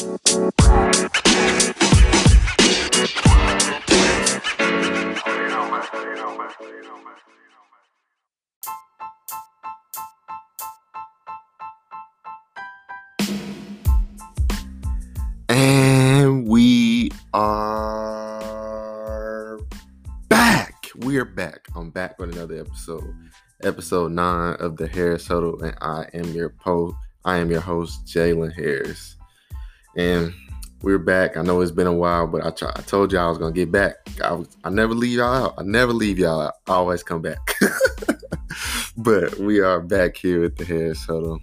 And we are back. We are back. I'm back with another episode, episode nine of the Harris Huddle, and I am your po. I am your host, Jalen Harris, and we're back. I know it's been a while, but I, try, I told y'all I was gonna get back. I, was, I never leave y'all out. I never leave y'all. I always come back. but we are back here at the Harris Huddle,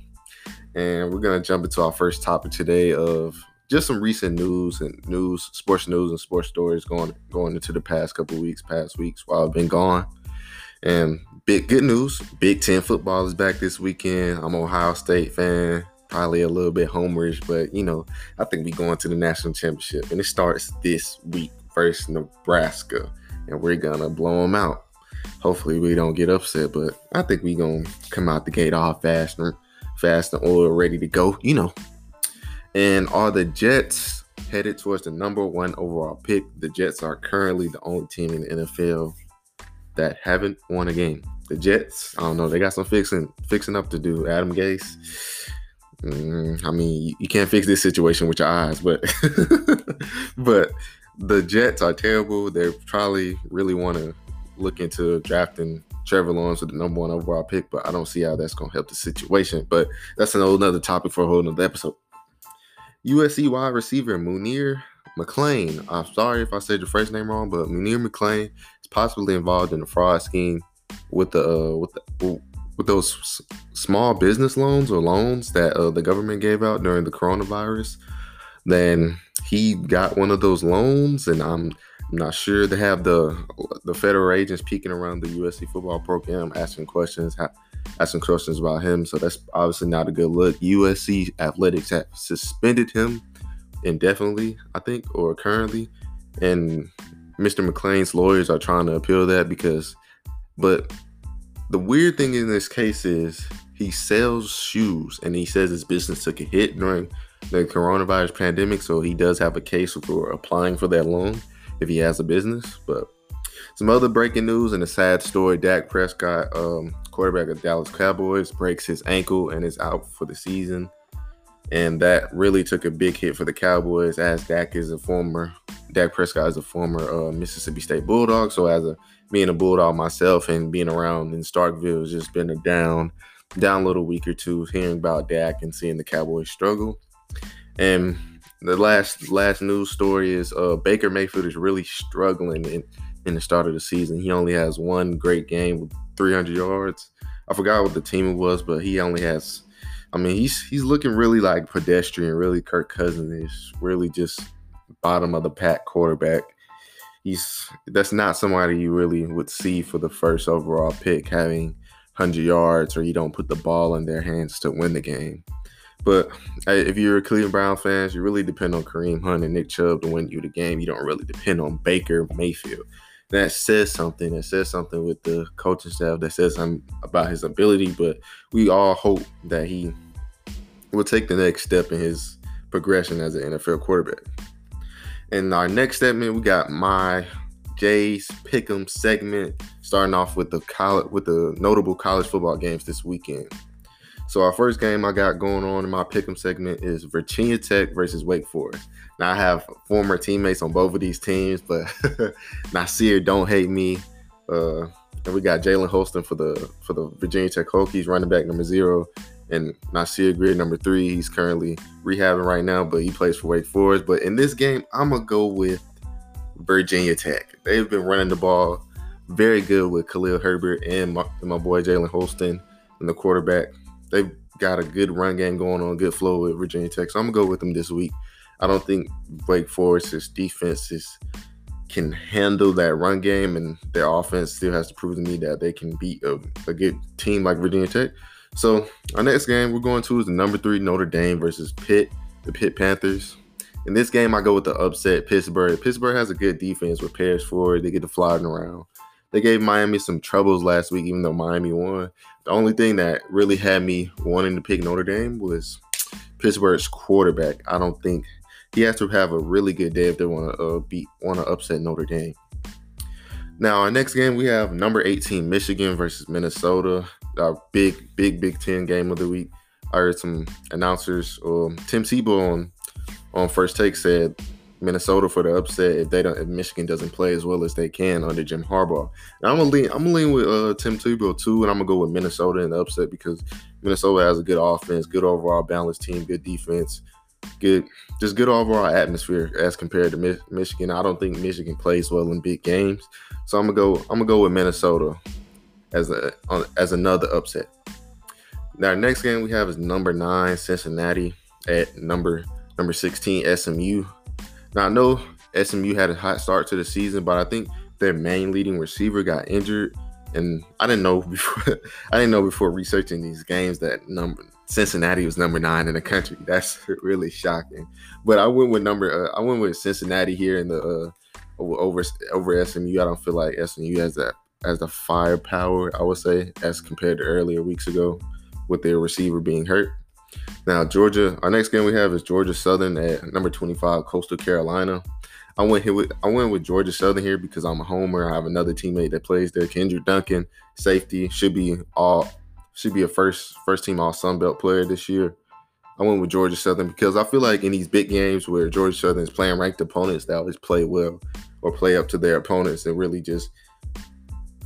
and we're gonna jump into our first topic today of just some recent news and news, sports news and sports stories going going into the past couple weeks, past weeks while I've been gone. And big good news, Big Ten football is back this weekend. I'm Ohio State fan, probably a little bit homerish, but you know, I think we going to the national championship, and it starts this week versus Nebraska, and we're gonna blow them out. Hopefully, we don't get upset, but I think we gonna come out the gate all fast and fast and oil, ready to go. You know, and are the Jets headed towards the number one overall pick? The Jets are currently the only team in the NFL that haven't won a game. The Jets, I don't know, they got some fixing fixing up to do. Adam Gase. Mm, I mean, you can't fix this situation with your eyes, but but the Jets are terrible. They probably really want to look into drafting Trevor Lawrence with the number one overall pick, but I don't see how that's going to help the situation. But that's another topic for a whole nother episode. USC wide receiver Munir McClain. I'm sorry if I said your first name wrong, but Munir McClain is possibly involved in a fraud scheme with the uh, with the, with those s- small business loans or loans that uh, the government gave out during the coronavirus. Then he got one of those loans, and I'm not sure they have the the federal agents peeking around the USC football program, asking questions, ha- asking questions about him. So that's obviously not a good look. USC athletics have suspended him indefinitely, I think, or currently, and Mr. McClain's lawyers are trying to appeal that because, but the weird thing in this case is he sells shoes and he says his business took a hit during the coronavirus pandemic, so he does have a case for applying for that loan if he has a business. But some other breaking news and a sad story: Dak Prescott, um, quarterback of Dallas Cowboys, breaks his ankle and is out for the season. And that really took a big hit for the Cowboys, as Dak is a former Dak Prescott is a former uh, Mississippi State Bulldog. So as a being a Bulldog myself and being around in Starkville has just been a down, down little week or two, hearing about Dak and seeing the Cowboys struggle. And the last last news story is uh, Baker Mayfield is really struggling in, in the start of the season. He only has one great game with 300 yards. I forgot what the team it was, but he only has. I mean, he's he's looking really like pedestrian, really Kirk Cousins is really just bottom of the pack quarterback. He's that's not somebody you really would see for the first overall pick having 100 yards or you don't put the ball in their hands to win the game. But if you're a Cleveland Brown fans, you really depend on Kareem Hunt and Nick Chubb to win you the game. You don't really depend on Baker Mayfield. That says something. That says something with the coaching staff. That says something about his ability. But we all hope that he will take the next step in his progression as an NFL quarterback. In our next segment, we got my Jay's Pick'em segment, starting off with the college with the notable college football games this weekend. So our first game I got going on in my Pick'em segment is Virginia Tech versus Wake Forest. Now I have former teammates on both of these teams, but Nasir, don't hate me. Uh, and we got Jalen Holston for the for the Virginia Tech Hokies, running back number zero, and Nasir Greer number three. He's currently rehabbing right now, but he plays for Wake Forest. But in this game, I'm gonna go with Virginia Tech. They've been running the ball very good with Khalil Herbert and my, and my boy Jalen Holston and the quarterback. They've got a good run game going on, good flow with Virginia Tech. So I'm gonna go with them this week. I don't think Wake Forest's defense is can handle that run game, and their offense still has to prove to me that they can beat a, a good team like Virginia Tech. So our next game we're going to is the number three Notre Dame versus Pitt, the Pitt Panthers. In this game, I go with the upset Pittsburgh. Pittsburgh has a good defense with Paris Ford. They get to flying around. They gave Miami some troubles last week, even though Miami won. The only thing that really had me wanting to pick Notre Dame was Pittsburgh's quarterback. I don't think he has to have a really good day if they want to uh, beat want to upset Notre Dame. Now, our next game we have number 18 Michigan versus Minnesota. Our big, big Big Ten game of the week. I heard some announcers. Um, Tim Tebow on on first take said Minnesota for the upset if they don't if Michigan doesn't play as well as they can under Jim Harbaugh. Now I'm gonna lean I'm gonna lean with uh, Tim Tebow too, and I'm gonna go with Minnesota in the upset because Minnesota has a good offense, good overall balanced team, good defense, good just good overall atmosphere as compared to Mi- Michigan. I don't think Michigan plays well in big games, so I'm gonna go I'm gonna go with Minnesota as a on, as another upset. Now, next game we have is number nine Cincinnati at number number 16 SMU. Now I know SMU had a hot start to the season, but I think their main leading receiver got injured, and I didn't know before. I didn't know before researching these games that number Cincinnati was number nine in the country. That's really shocking. But I went with number. Uh, I went with Cincinnati here in the uh, over over SMU. I don't feel like SMU has that as the firepower. I would say as compared to earlier weeks ago with their receiver being hurt. Now, Georgia, our next game we have is Georgia Southern at number 25, Coastal Carolina. I went here with I went with Georgia Southern here because I'm a homer. I have another teammate that plays there, Kendrick Duncan, safety, should be all should be a first first team all Sun Belt player this year. I went with Georgia Southern because I feel like in these big games where Georgia Southern is playing ranked opponents, they always play well or play up to their opponents and really just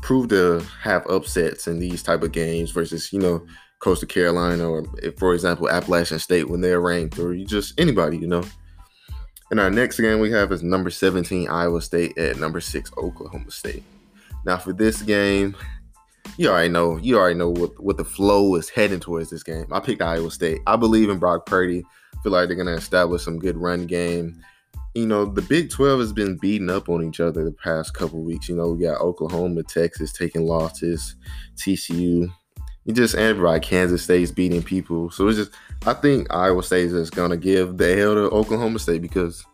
prove to have upsets in these type of games versus, you know, Coastal Carolina or, if, for example, Appalachian State when they're ranked, or you just anybody, you know. And our next game we have is number 17 Iowa State at number six Oklahoma State. Now for this game, you already know you already know what what the flow is heading towards this game. I picked Iowa State. I believe in Brock Purdy. feel like they're gonna establish some good run game. You know, the Big 12 has been beating up on each other the past couple weeks. You know, we got Oklahoma, Texas taking losses, TCU, you just everybody Kansas State's beating people. So it's just I think Iowa State is just gonna give the hell to Oklahoma State because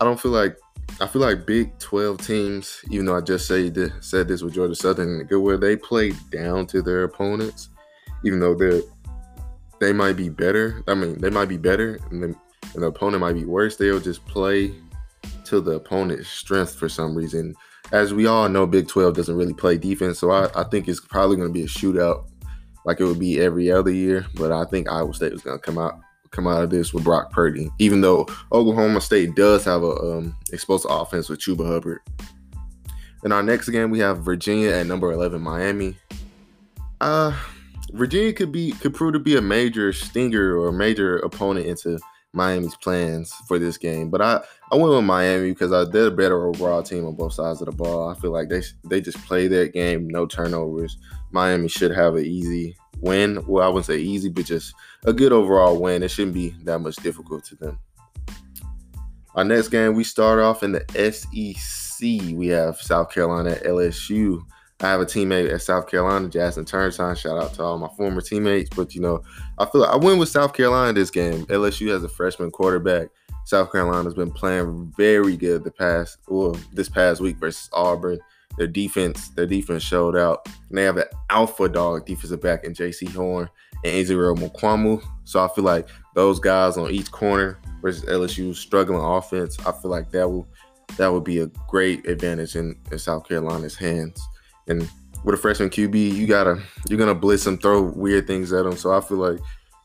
I don't feel like I feel like Big 12 teams, even though I just say this, said this with Georgia Southern, good where they play down to their opponents, even though they're they might be better. I mean, they might be better, and, the opponent might be worse. They'll just play to the opponent's strength for some reason. As we all know, Big 12 doesn't really play defense, so I, I think it's probably going to be a shootout like it would be every other year. But I think Iowa State was going to come out come out of this with Brock Purdy, even though Oklahoma State does have a um, explosive offense with Chuba Hubbard. In our next game, we have Virginia at number 11, Miami. Uh, Virginia could be could prove to be a major stinger or a major opponent into Miami's plans for this game. But I, I went with Miami because I, they're a better overall team on both sides of the ball. I feel like they they just play their game, no turnovers. Miami should have an easy win. Well, I wouldn't say easy, but just a good overall win. It shouldn't be that much difficult to them. Our next game, we start off in the SEC. We have South Carolina LSU. I have a teammate at South Carolina, Jackson Turntime. Shout out to all my former teammates. But you know, I feel like I went with South Carolina this game. LSU has a freshman quarterback. South Carolina's been playing very good the past well this past week versus Auburn. Their defense, their defense showed out. And they have an alpha dog defensive back in Jaycee Horn and Israel Mukuamu. So I feel like those guys on each corner versus LSU struggling offense. I feel like that will that would be a great advantage in, in South Carolina's hands. And with a freshman QB, you gotta you're gonna blitz them, throw weird things at them. So I feel like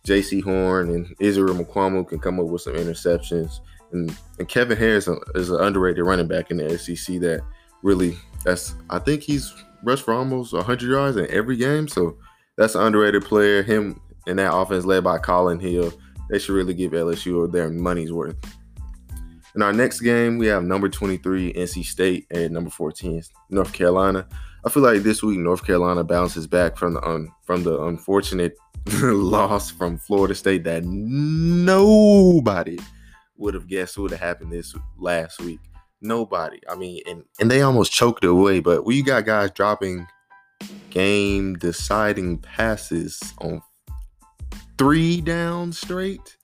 Jaycee Horn and Israel Mukuamu can come up with some interceptions. And, and Kevin Harris is an underrated running back in the SEC that really that's I think he's rushed for almost 100 yards in every game. So that's an underrated player. Him and that offense led by Collin Hill. They should really give LSU their money's worth. In our next game, we have number 23 NC State and number 14 North Carolina. I feel like this week North Carolina bounces back from the un, from the unfortunate loss from Florida State that nobody would have guessed would have happened this last week. Nobody. I mean, and and they almost choked it away. But we got guys dropping game deciding passes on three down straight.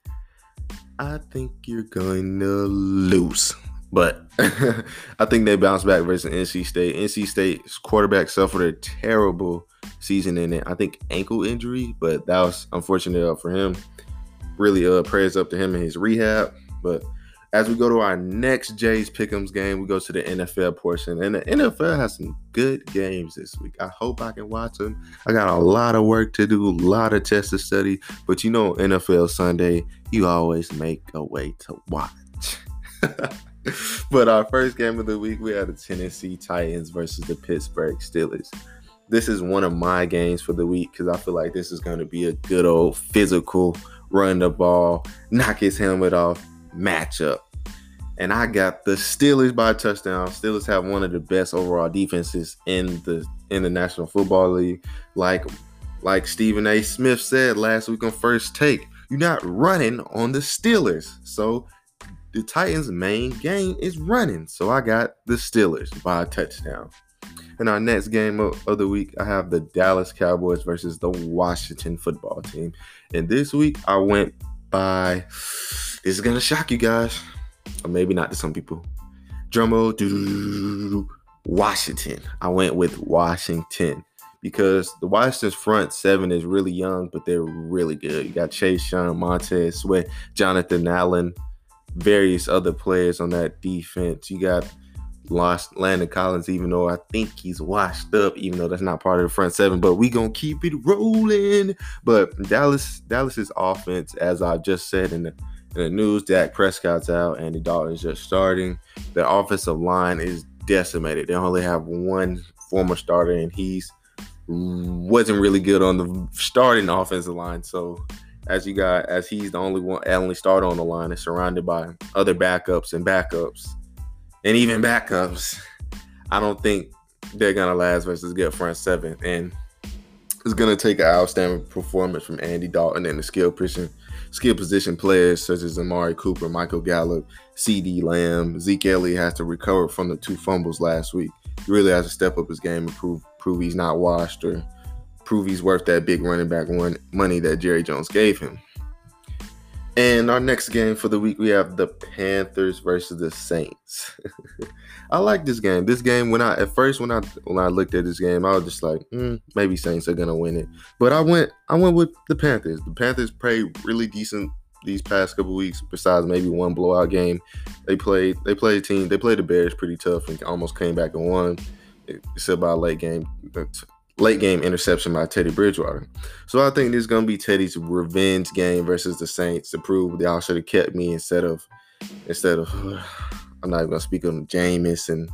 I think you're going to lose. But I think they bounced back versus NC State. NC State's quarterback suffered a terrible season in it. I think ankle injury, but that was unfortunate for him. Really, uh, prayers up to him and his rehab. But as we go to our next Jay's Pickums game, we go to the NFL portion. And the NFL has some good games this week. I hope I can watch them. I got a lot of work to do, a lot of tests to study. But you know, NFL Sunday, you always make a way to watch. but our first game of the week, we had the Tennessee Titans versus the Pittsburgh Steelers. This is one of my games for the week because I feel like this is going to be a good old physical run the ball, knock his helmet off matchup. And I got the Steelers by touchdown. Steelers have one of the best overall defenses in the in the National Football League. Like like Stephen A. Smith said last week on First Take, you're not running on the Steelers. So the Titans' main game is running. So I got the Steelers by a touchdown. In our next game of, of, the week, I have the Dallas Cowboys versus the Washington football team. And this week, I went by. This is gonna shock you guys, or maybe not to some people. Drumroll, Washington. I went with Washington because the Washington's front seven is really young, but they're really good. You got Chase Young, Montez Sweat, Jonathan Allen, various other players on that defense. You got lost Landon Collins, even though I think he's washed up, even though that's not part of the front seven. But we gonna keep it rolling. But Dallas, Dallas's offense, as I just said in the in the news, Dak Prescott's out, Andy Dalton's just starting. The offensive line is decimated. They only have one former starter, and he's wasn't really good on the starting offensive line. So as you got as he's the only one only starter on the line is surrounded by other backups and backups and even backups, I don't think they're gonna last versus get front seven. And it's gonna take an outstanding performance from Andy Dalton and the skill position skill position players such as Amari Cooper, Michael Gallup, CeeDee Lamb, Zeke Elliott has to recover from the two fumbles last week. He really has to step up his game and prove prove he's not washed or prove he's worth that big running back one money that Jerry Jones gave him. And our next game for the week, we have the Panthers versus the Saints. I like this game. This game, when I at first when I when I looked at this game, I was just like, mm, maybe Saints are gonna win it. But I went I went with the Panthers. The Panthers played really decent these past couple weeks. Besides maybe one blowout game, they played they played a team. They played the Bears pretty tough and almost came back and won. Except by a late game late game interception by Teddy Bridgewater. So I think this is gonna be Teddy's revenge game versus the Saints to prove y'all should have kept me instead of instead of I'm not even gonna speak on Jameis and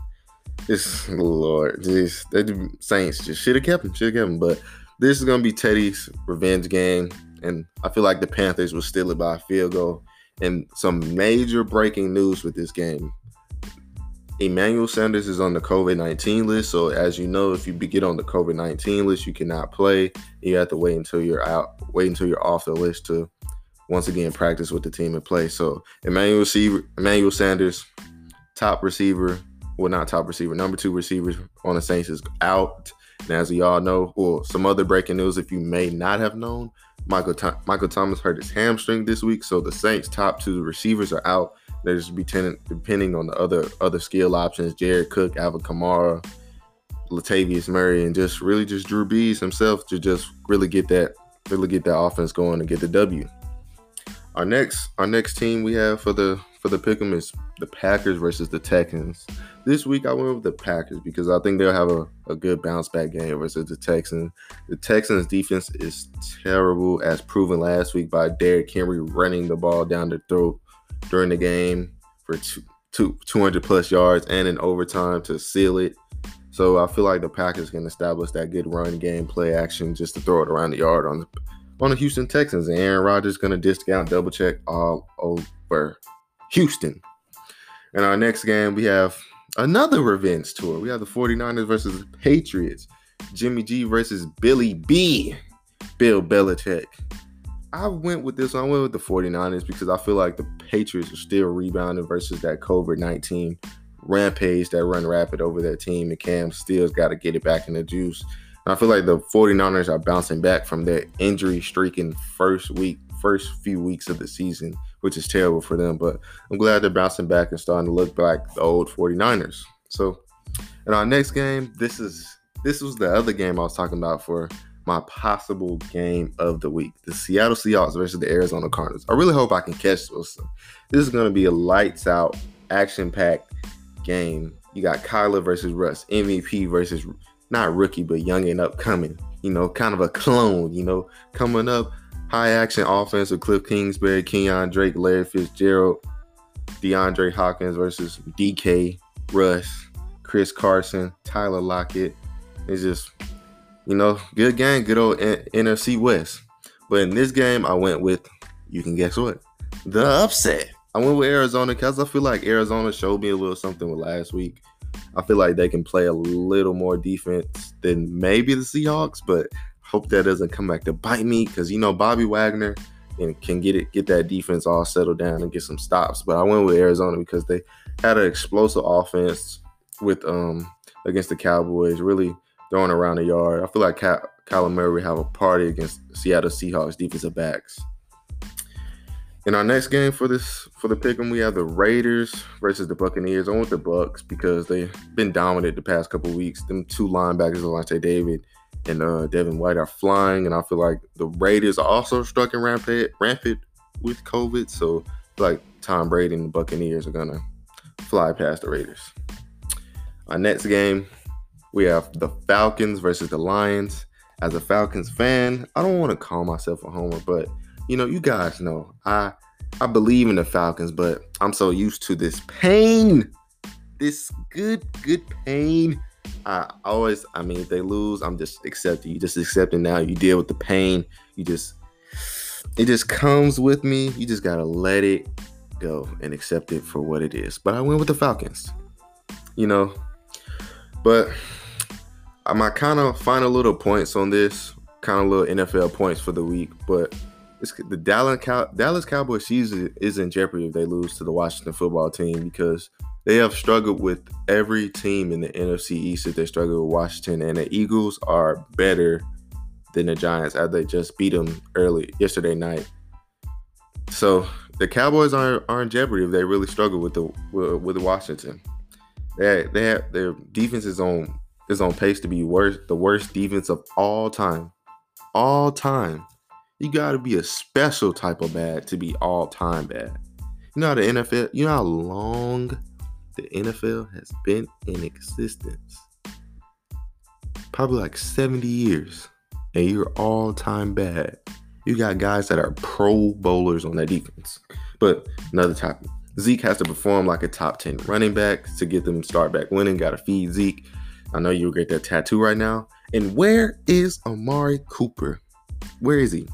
this Lord, this the Saints just should have kept him, should have kept him. But this is gonna be Teddy's revenge game, and I feel like the Panthers will steal it by a field goal. And some major breaking news with this game. Emmanuel Sanders is on the COVID 19 list. So, as you know, if you get on the COVID 19 list, you cannot play. You have to wait until you're out, wait until you're off the list to once again practice with the team and play. So, Emmanuel, Emmanuel Sanders, top receiver, well, not top receiver, number two receiver on the Saints is out. And as we all know, well, some other breaking news, if you may not have known, Michael Michael Thomas hurt his hamstring this week, so the Saints' top two receivers are out. They're just depending depending on the other other skill options: Jared Cook, Alvin Kamara, Latavius Murray, and just really just Drew Brees himself to just really get that really get that offense going and get the W. Our next our next team we have for the for the pick'em is the Packers versus the Texans. This week I went with the Packers because I think they'll have a, a good bounce back game versus the Texans. The Texans defense is terrible as proven last week by Derrick Henry running the ball down the throat during the game for two, two, 200 plus yards and in overtime to seal it. So I feel like the Packers can establish that good run game, play action, just to throw it around the yard on the on the Houston Texans. And Aaron Rodgers going to discount double check all over Houston. In our next game, we have another revenge tour. We have the 49ers versus the Patriots. Jimmy G versus Billy B. Bill Belichick. I went with this. I went with the 49ers because I feel like the Patriots are still rebounding versus that COVID 19 rampage that run rapid over that team. And Cam still's got to get it back in the juice. And I feel like the 49ers are bouncing back from their injury streak in first week, first few weeks of the season, which is terrible for them. But I'm glad they're bouncing back and starting to look like the old 49ers. So in our next game, this is this was the other game I was talking about for my possible game of the week the Seattle Seahawks versus the Arizona Cardinals. I really hope I can catch this. This is going to be a lights out, action packed game. You got Kyler versus Russ, MVP versus not rookie, but young and upcoming. You know, kind of a clone, you know, coming up. High action offense with Cliff Kingsbury, Kenyan Drake, Larry Fitzgerald, DeAndre Hopkins versus DK, Russ, Chris Carson, Tyler Lockett. It's just, you know, good game, good old N- NFC West. But in this game, I went with, you can guess what? The upset. I went with Arizona because I feel like Arizona showed me a little something with last week. I feel like they can play a little more defense than maybe the Seahawks, but hope that doesn't come back to bite me because you know Bobby Wagner and can get it get that defense all settled down and get some stops. But I went with Arizona because they had an explosive offense with um against the Cowboys, really throwing around the yard. I feel like Cal- Kyler Murray have a party against Seattle Seahawks defensive backs. In our next game for this for the pick'em, we have the Raiders versus the Buccaneers. I want the Bucks because they've been dominant the past couple weeks. Them two linebackers, Lavonte David and uh, Devin White, are flying, and I feel like the Raiders are also struck in rampant, rampant with COVID. So like Tom Brady and the Buccaneers are gonna fly past the Raiders. Our next game, we have the Falcons versus the Lions. As a Falcons fan, I don't want to call myself a homer, but you know, you guys know I I believe in the Falcons, but I'm so used to this pain, this good good pain. I always, I mean, if they lose, I'm just accepting. You just accepting now. You deal with the pain. You just, it just comes with me. You just gotta let it go and accept it for what it is. But I went with the Falcons. You know, but I might kind of find a little points on this, kind of little NFL points for the week, but the Dallas, Cow- Dallas Cowboys season is in jeopardy if they lose to the Washington football team because they have struggled with every team in the NFC East they struggled with Washington, and the Eagles are better than the Giants as they just beat them early yesterday night. So the Cowboys are, are in jeopardy if they really struggle with the with, with Washington. They they have, their defense is on is on pace to be worst the worst defense of all time, all time. You got to be a special type of bad to be all time bad. You know how the NFL, you know how long the NFL has been in existence? Probably like 70 years. And you're all time bad. You got guys that are pro bowlers on that defense. But another topic. Zeke has to perform like a top 10 running back to get them start back winning. Got to feed Zeke. I know you'll get that tattoo right now. And where is Amari Cooper? Where is he?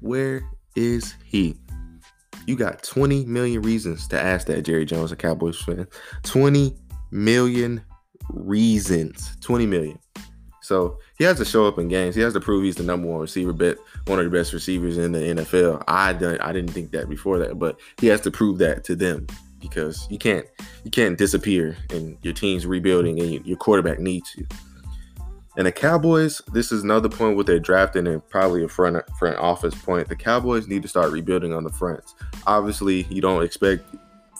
Where is he? You got 20 million reasons to ask that, Jerry Jones, a Cowboys fan. 20 million reasons. 20 million. So he has to show up in games. He has to prove he's the number one receiver, bet one of the best receivers in the NFL. I didn't, I didn't think that before that, but he has to prove that to them because you can't you can't disappear and your team's rebuilding and your quarterback needs you. And the Cowboys, this is another point with their drafting and probably a front front office point. The Cowboys need to start rebuilding on the fronts. Obviously, you don't expect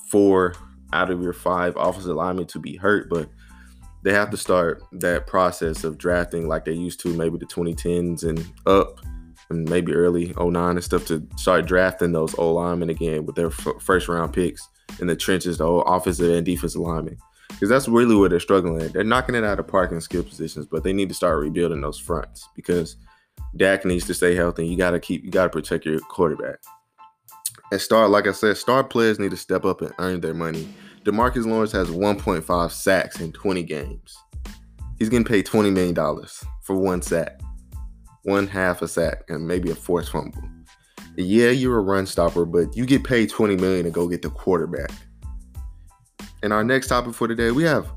four out of your five offensive linemen to be hurt, but they have to start that process of drafting like they used to, maybe the 2010s and up, and maybe early 09 and stuff to start drafting those old linemen again with their f- first round picks in the trenches, the offensive and defensive linemen because that's really where they're struggling. They're knocking it out of park skill positions, but they need to start rebuilding those fronts because Dak needs to stay healthy. You got to keep, you got to protect your quarterback. And star, like I said, star players need to step up and earn their money. Demarcus Lawrence has 1.5 sacks in 20 games. He's getting paid 20 million dollars for one sack, one half a sack, and maybe a forced fumble. Yeah, you're a run stopper, but you get paid 20 million to go get the quarterback. And our next topic for today, we have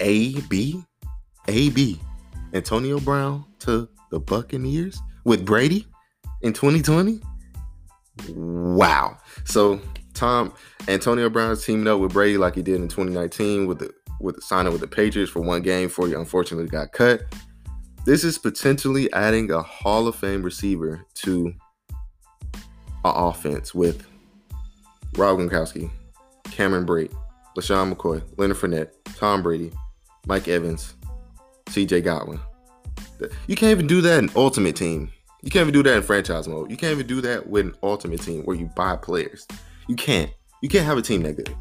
AB, AB, Antonio Brown to the Buccaneers with Brady in 2020. Wow. So Tom Antonio Brown is teaming up with Brady like he did in 2019 with the with the signing with the Patriots for one game before he unfortunately got cut. This is potentially adding a Hall of Fame receiver to offense with Rob Gronkowski, Cameron Brate, LeSean McCoy, Leonard Fournette, Tom Brady, Mike Evans, CJ Godwin. You can't even do that in Ultimate Team. You can't even do that in franchise mode. You can't even do that with an Ultimate Team where you buy players. You can't. You can't have a team that good.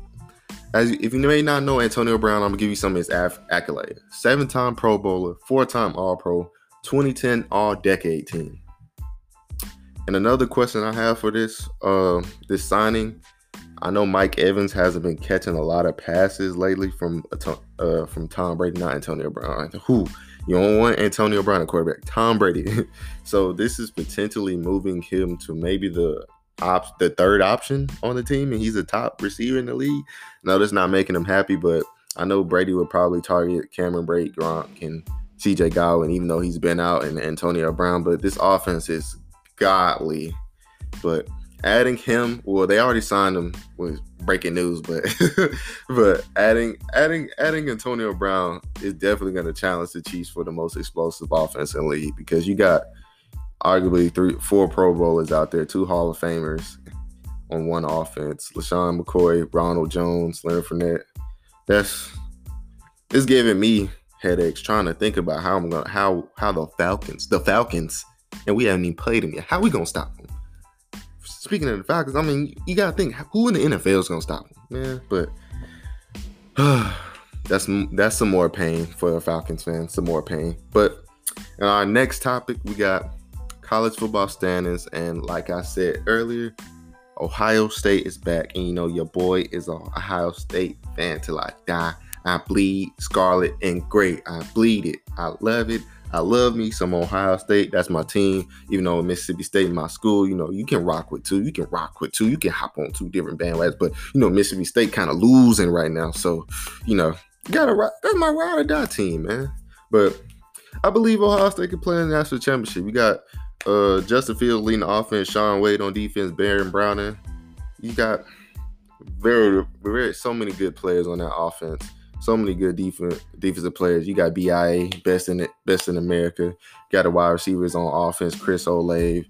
As if you may not know Antonio Brown, I'm gonna give you some of his accolades: seven-time Pro Bowler, four-time All-Pro, 2010 All-Decade Team. And another question I have for this uh, this signing, I know Mike Evans hasn't been catching a lot of passes lately from uh, from Tom Brady, not Antonio Brown. Who you don't want Antonio Brown, a quarterback, Tom Brady. so this is potentially moving him to maybe the op- the third option on the team, and he's a top receiver in the league. No, that's not making him happy, but I know Brady would probably target Cameron Brate, Gronk, and CJ Godwin, even though he's been out, and Antonio Brown. But this offense is godly. But adding him, well, they already signed him was breaking news, but but adding adding adding Antonio Brown is definitely going to challenge the Chiefs for the most explosive offense in league because you got arguably three, four Pro Bowlers out there, two Hall of Famers on one offense. LeSean McCoy, Ronald Jones, Leonard Fournette. That's it's giving me headaches trying to think about how I'm gonna how how the Falcons, the Falcons, and we haven't even played him yet. How we gonna stop them? Speaking of the Falcons, I mean, you gotta think who in the NFL is gonna stop them, man. But that's that's some more pain for the Falcons fans, some more pain. But in our next topic, we got college football standings. And like I said earlier, Ohio State is back. And you know, your boy is a Ohio State fan till I die. I bleed scarlet and gray. I bleed it. I love it. I love me some Ohio State. That's my team. Even though Mississippi State, my school, you know, you can rock with two. You can rock with two. You can hop on two different bandwagons. But you know, Mississippi State kind of losing right now. So, you know, gotta rock. That's my ride or die team, man. But I believe Ohio State can play in the national championship. We got uh, Justin Fields leading the offense, Shaun Wade on defense, Baron Browning. You got very, very so many good players on that offense. So many good defensive players. You got BIA, best in it, best in America. Got the wide receivers on offense, Chris Olave,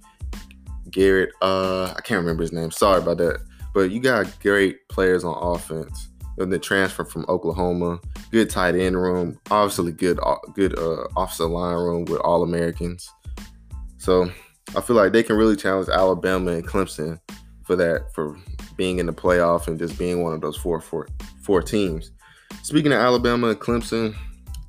Garrett. Uh, I can't remember his name. Sorry about that. But you got great players on offense. And the transfer from Oklahoma, good tight end room, obviously good, uh, good uh, line room with all Americans. So I feel like they can really challenge Alabama and Clemson for that, for being in the playoff and just being one of those four, four, four teams. Speaking of Alabama and Clemson,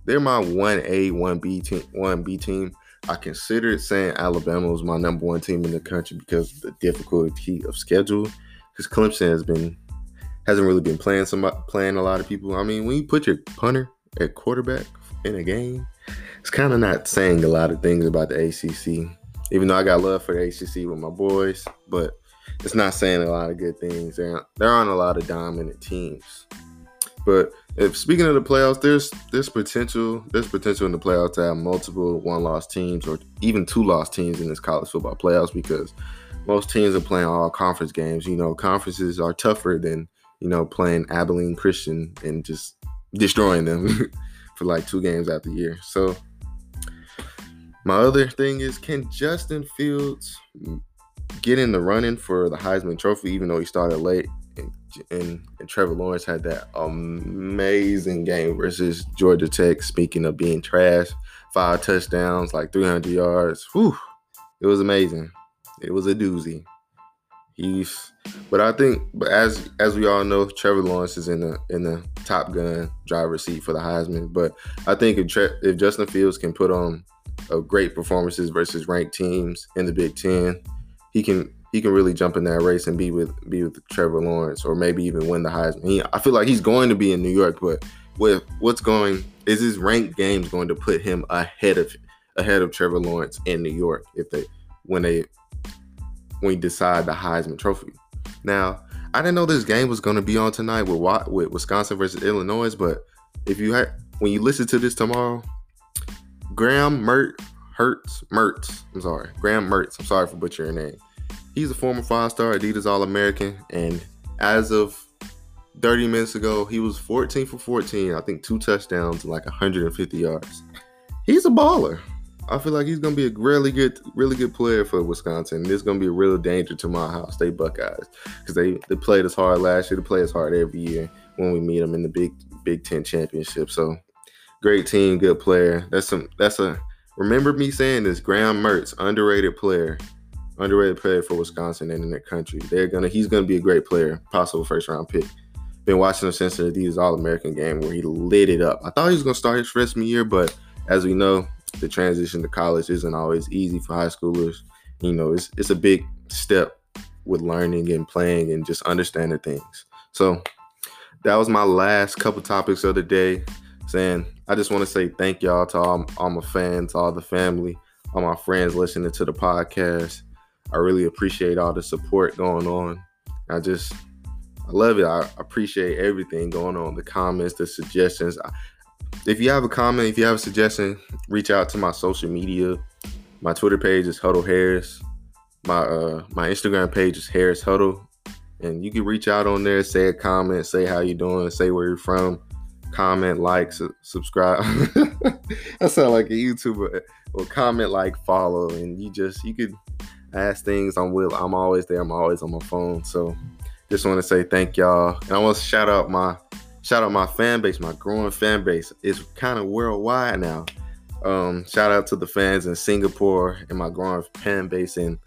they're my one A, one B team, one B team. I considered saying Alabama was my number one team in the country because of the difficulty of schedule. Because Clemson has been hasn't really been playing some playing a lot of people. I mean, when you put your punter at quarterback in a game, it's kind of not saying a lot of things about the ACC even though I got love for the ACC with my boys, but it's not saying a lot of good things. There, there aren't a lot of dominant teams. But if speaking of the playoffs, there's there's potential there's potential in the playoffs to have multiple one loss teams or even two loss teams in this college football playoffs because most teams are playing all conference games. You know, conferences are tougher than you know playing Abilene Christian and just destroying them for like two games out the year. So my other thing is, can Justin Fields get in the running for the Heisman Trophy, even though he started late? And, and, Trevor Lawrence had that amazing game versus Georgia Tech. Speaking of being trash, five touchdowns, like 300 yards. Whew, it was amazing. It was a doozy. He's, but I think, but as as we all know, Trevor Lawrence is in the in the Top Gun driver's seat for the Heisman. But I think if Tre- if Justin Fields can put on a great performances versus ranked teams in the Big Ten, he can he can really jump in that race and be with be with Trevor Lawrence or maybe even win the Heisman. He, I feel like he's going to be in New York, but with what's going is his ranked games going to put him ahead of ahead of Trevor Lawrence in New York if they when they when he decide the Heisman Trophy. Now, I didn't know this game was going to be on tonight with with Wisconsin versus Illinois, but if you had when you listen to this tomorrow, Graham Mert Hurts Mertz. I'm sorry, Graham Mertz. I'm sorry for butchering your name. He's a former five-star Adidas All-American, and as of 30 minutes ago, he was 14 for 14. I think two touchdowns and like 150 yards. He's a baller. I feel like he's gonna be a really good, really good player for Wisconsin. This is gonna be a real danger to my Ohio They Buckeyes because they they played us hard last year. They play us hard every year when we meet them in the Big Big Ten championship. So great team, good player. That's some that's a remember me saying this. Graham Mertz, underrated player, underrated player for Wisconsin and in the country. They're gonna he's gonna be a great player, possible first round pick. Been watching him since the Adidas All American game where he lit it up. I thought he was gonna start his freshman year, but as we know, the transition to college isn't always easy for high schoolers. You know, it's it's a big step with learning and playing and just understanding things. So that was my last couple topics of the day. Saying I just want to say thank y'all to all, all my fans, all the family, all my friends listening to the podcast. I really appreciate all the support going on. I just I love it. I appreciate everything going on, the comments, the suggestions. If you have a comment, if you have a suggestion, reach out to my social media. My Twitter page is Huddle Harris. My uh my Instagram page is Harris Huddle. And you can reach out on there, say a comment, say how you're doing, say where you're from, comment, like, su- subscribe. I sound like a YouTuber. Well, comment, like, follow, and you just you could ask things. I'm will. I'm always there. I'm always on my phone. So just want to say thank y'all, and I want to shout out my shout out my fan base, my growing fan base. It's kind of worldwide now. Um, shout out to the fans in Singapore and my growing fan base in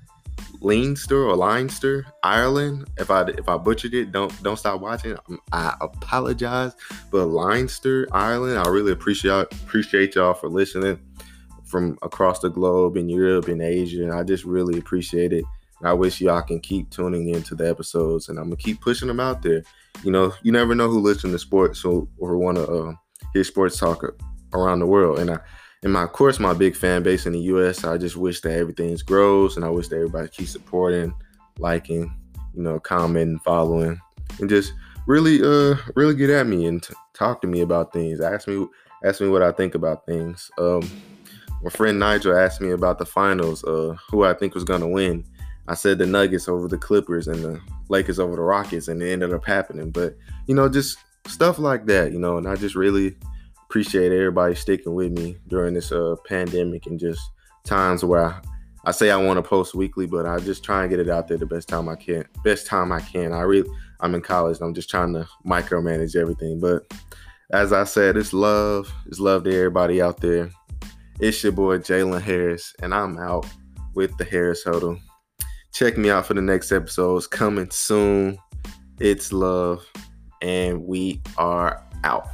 Leinster or Leinster, Ireland. If I if I butchered it, don't don't stop watching. I apologize. But Leinster, Ireland, I really appreciate appreciate y'all for listening from across the globe in Europe and Asia. And I just really appreciate it. And I wish y'all can keep tuning into the episodes, and I'm gonna keep pushing them out there. You know, you never know who listens to sports or, or want to uh, hear sports talk around the world. And I and my, course, my big fan base in the U.S. I just wish that everything grows, and I wish that everybody keeps supporting, liking, you know, commenting, following, and just really, uh, really get at me and t- talk to me about things. Ask me, ask me what I think about things. Um, my friend Nigel asked me about the finals, uh, who I think was gonna win. I said the Nuggets over the Clippers and the Lakers over the Rockets, and it ended up happening. But you know, just stuff like that, you know, and I just really appreciate everybody sticking with me during this uh, pandemic and just times where I, I say I want to post weekly, but I just try and get it out there the best time I can. Best time I can. I really I'm in college. I'm just trying to micromanage everything. But as I said, it's love. It's love to everybody out there. It's your boy Jalen Harris, and I'm out with the Harris Huddle. Check me out for the next episodes coming soon. It's love, and we are out.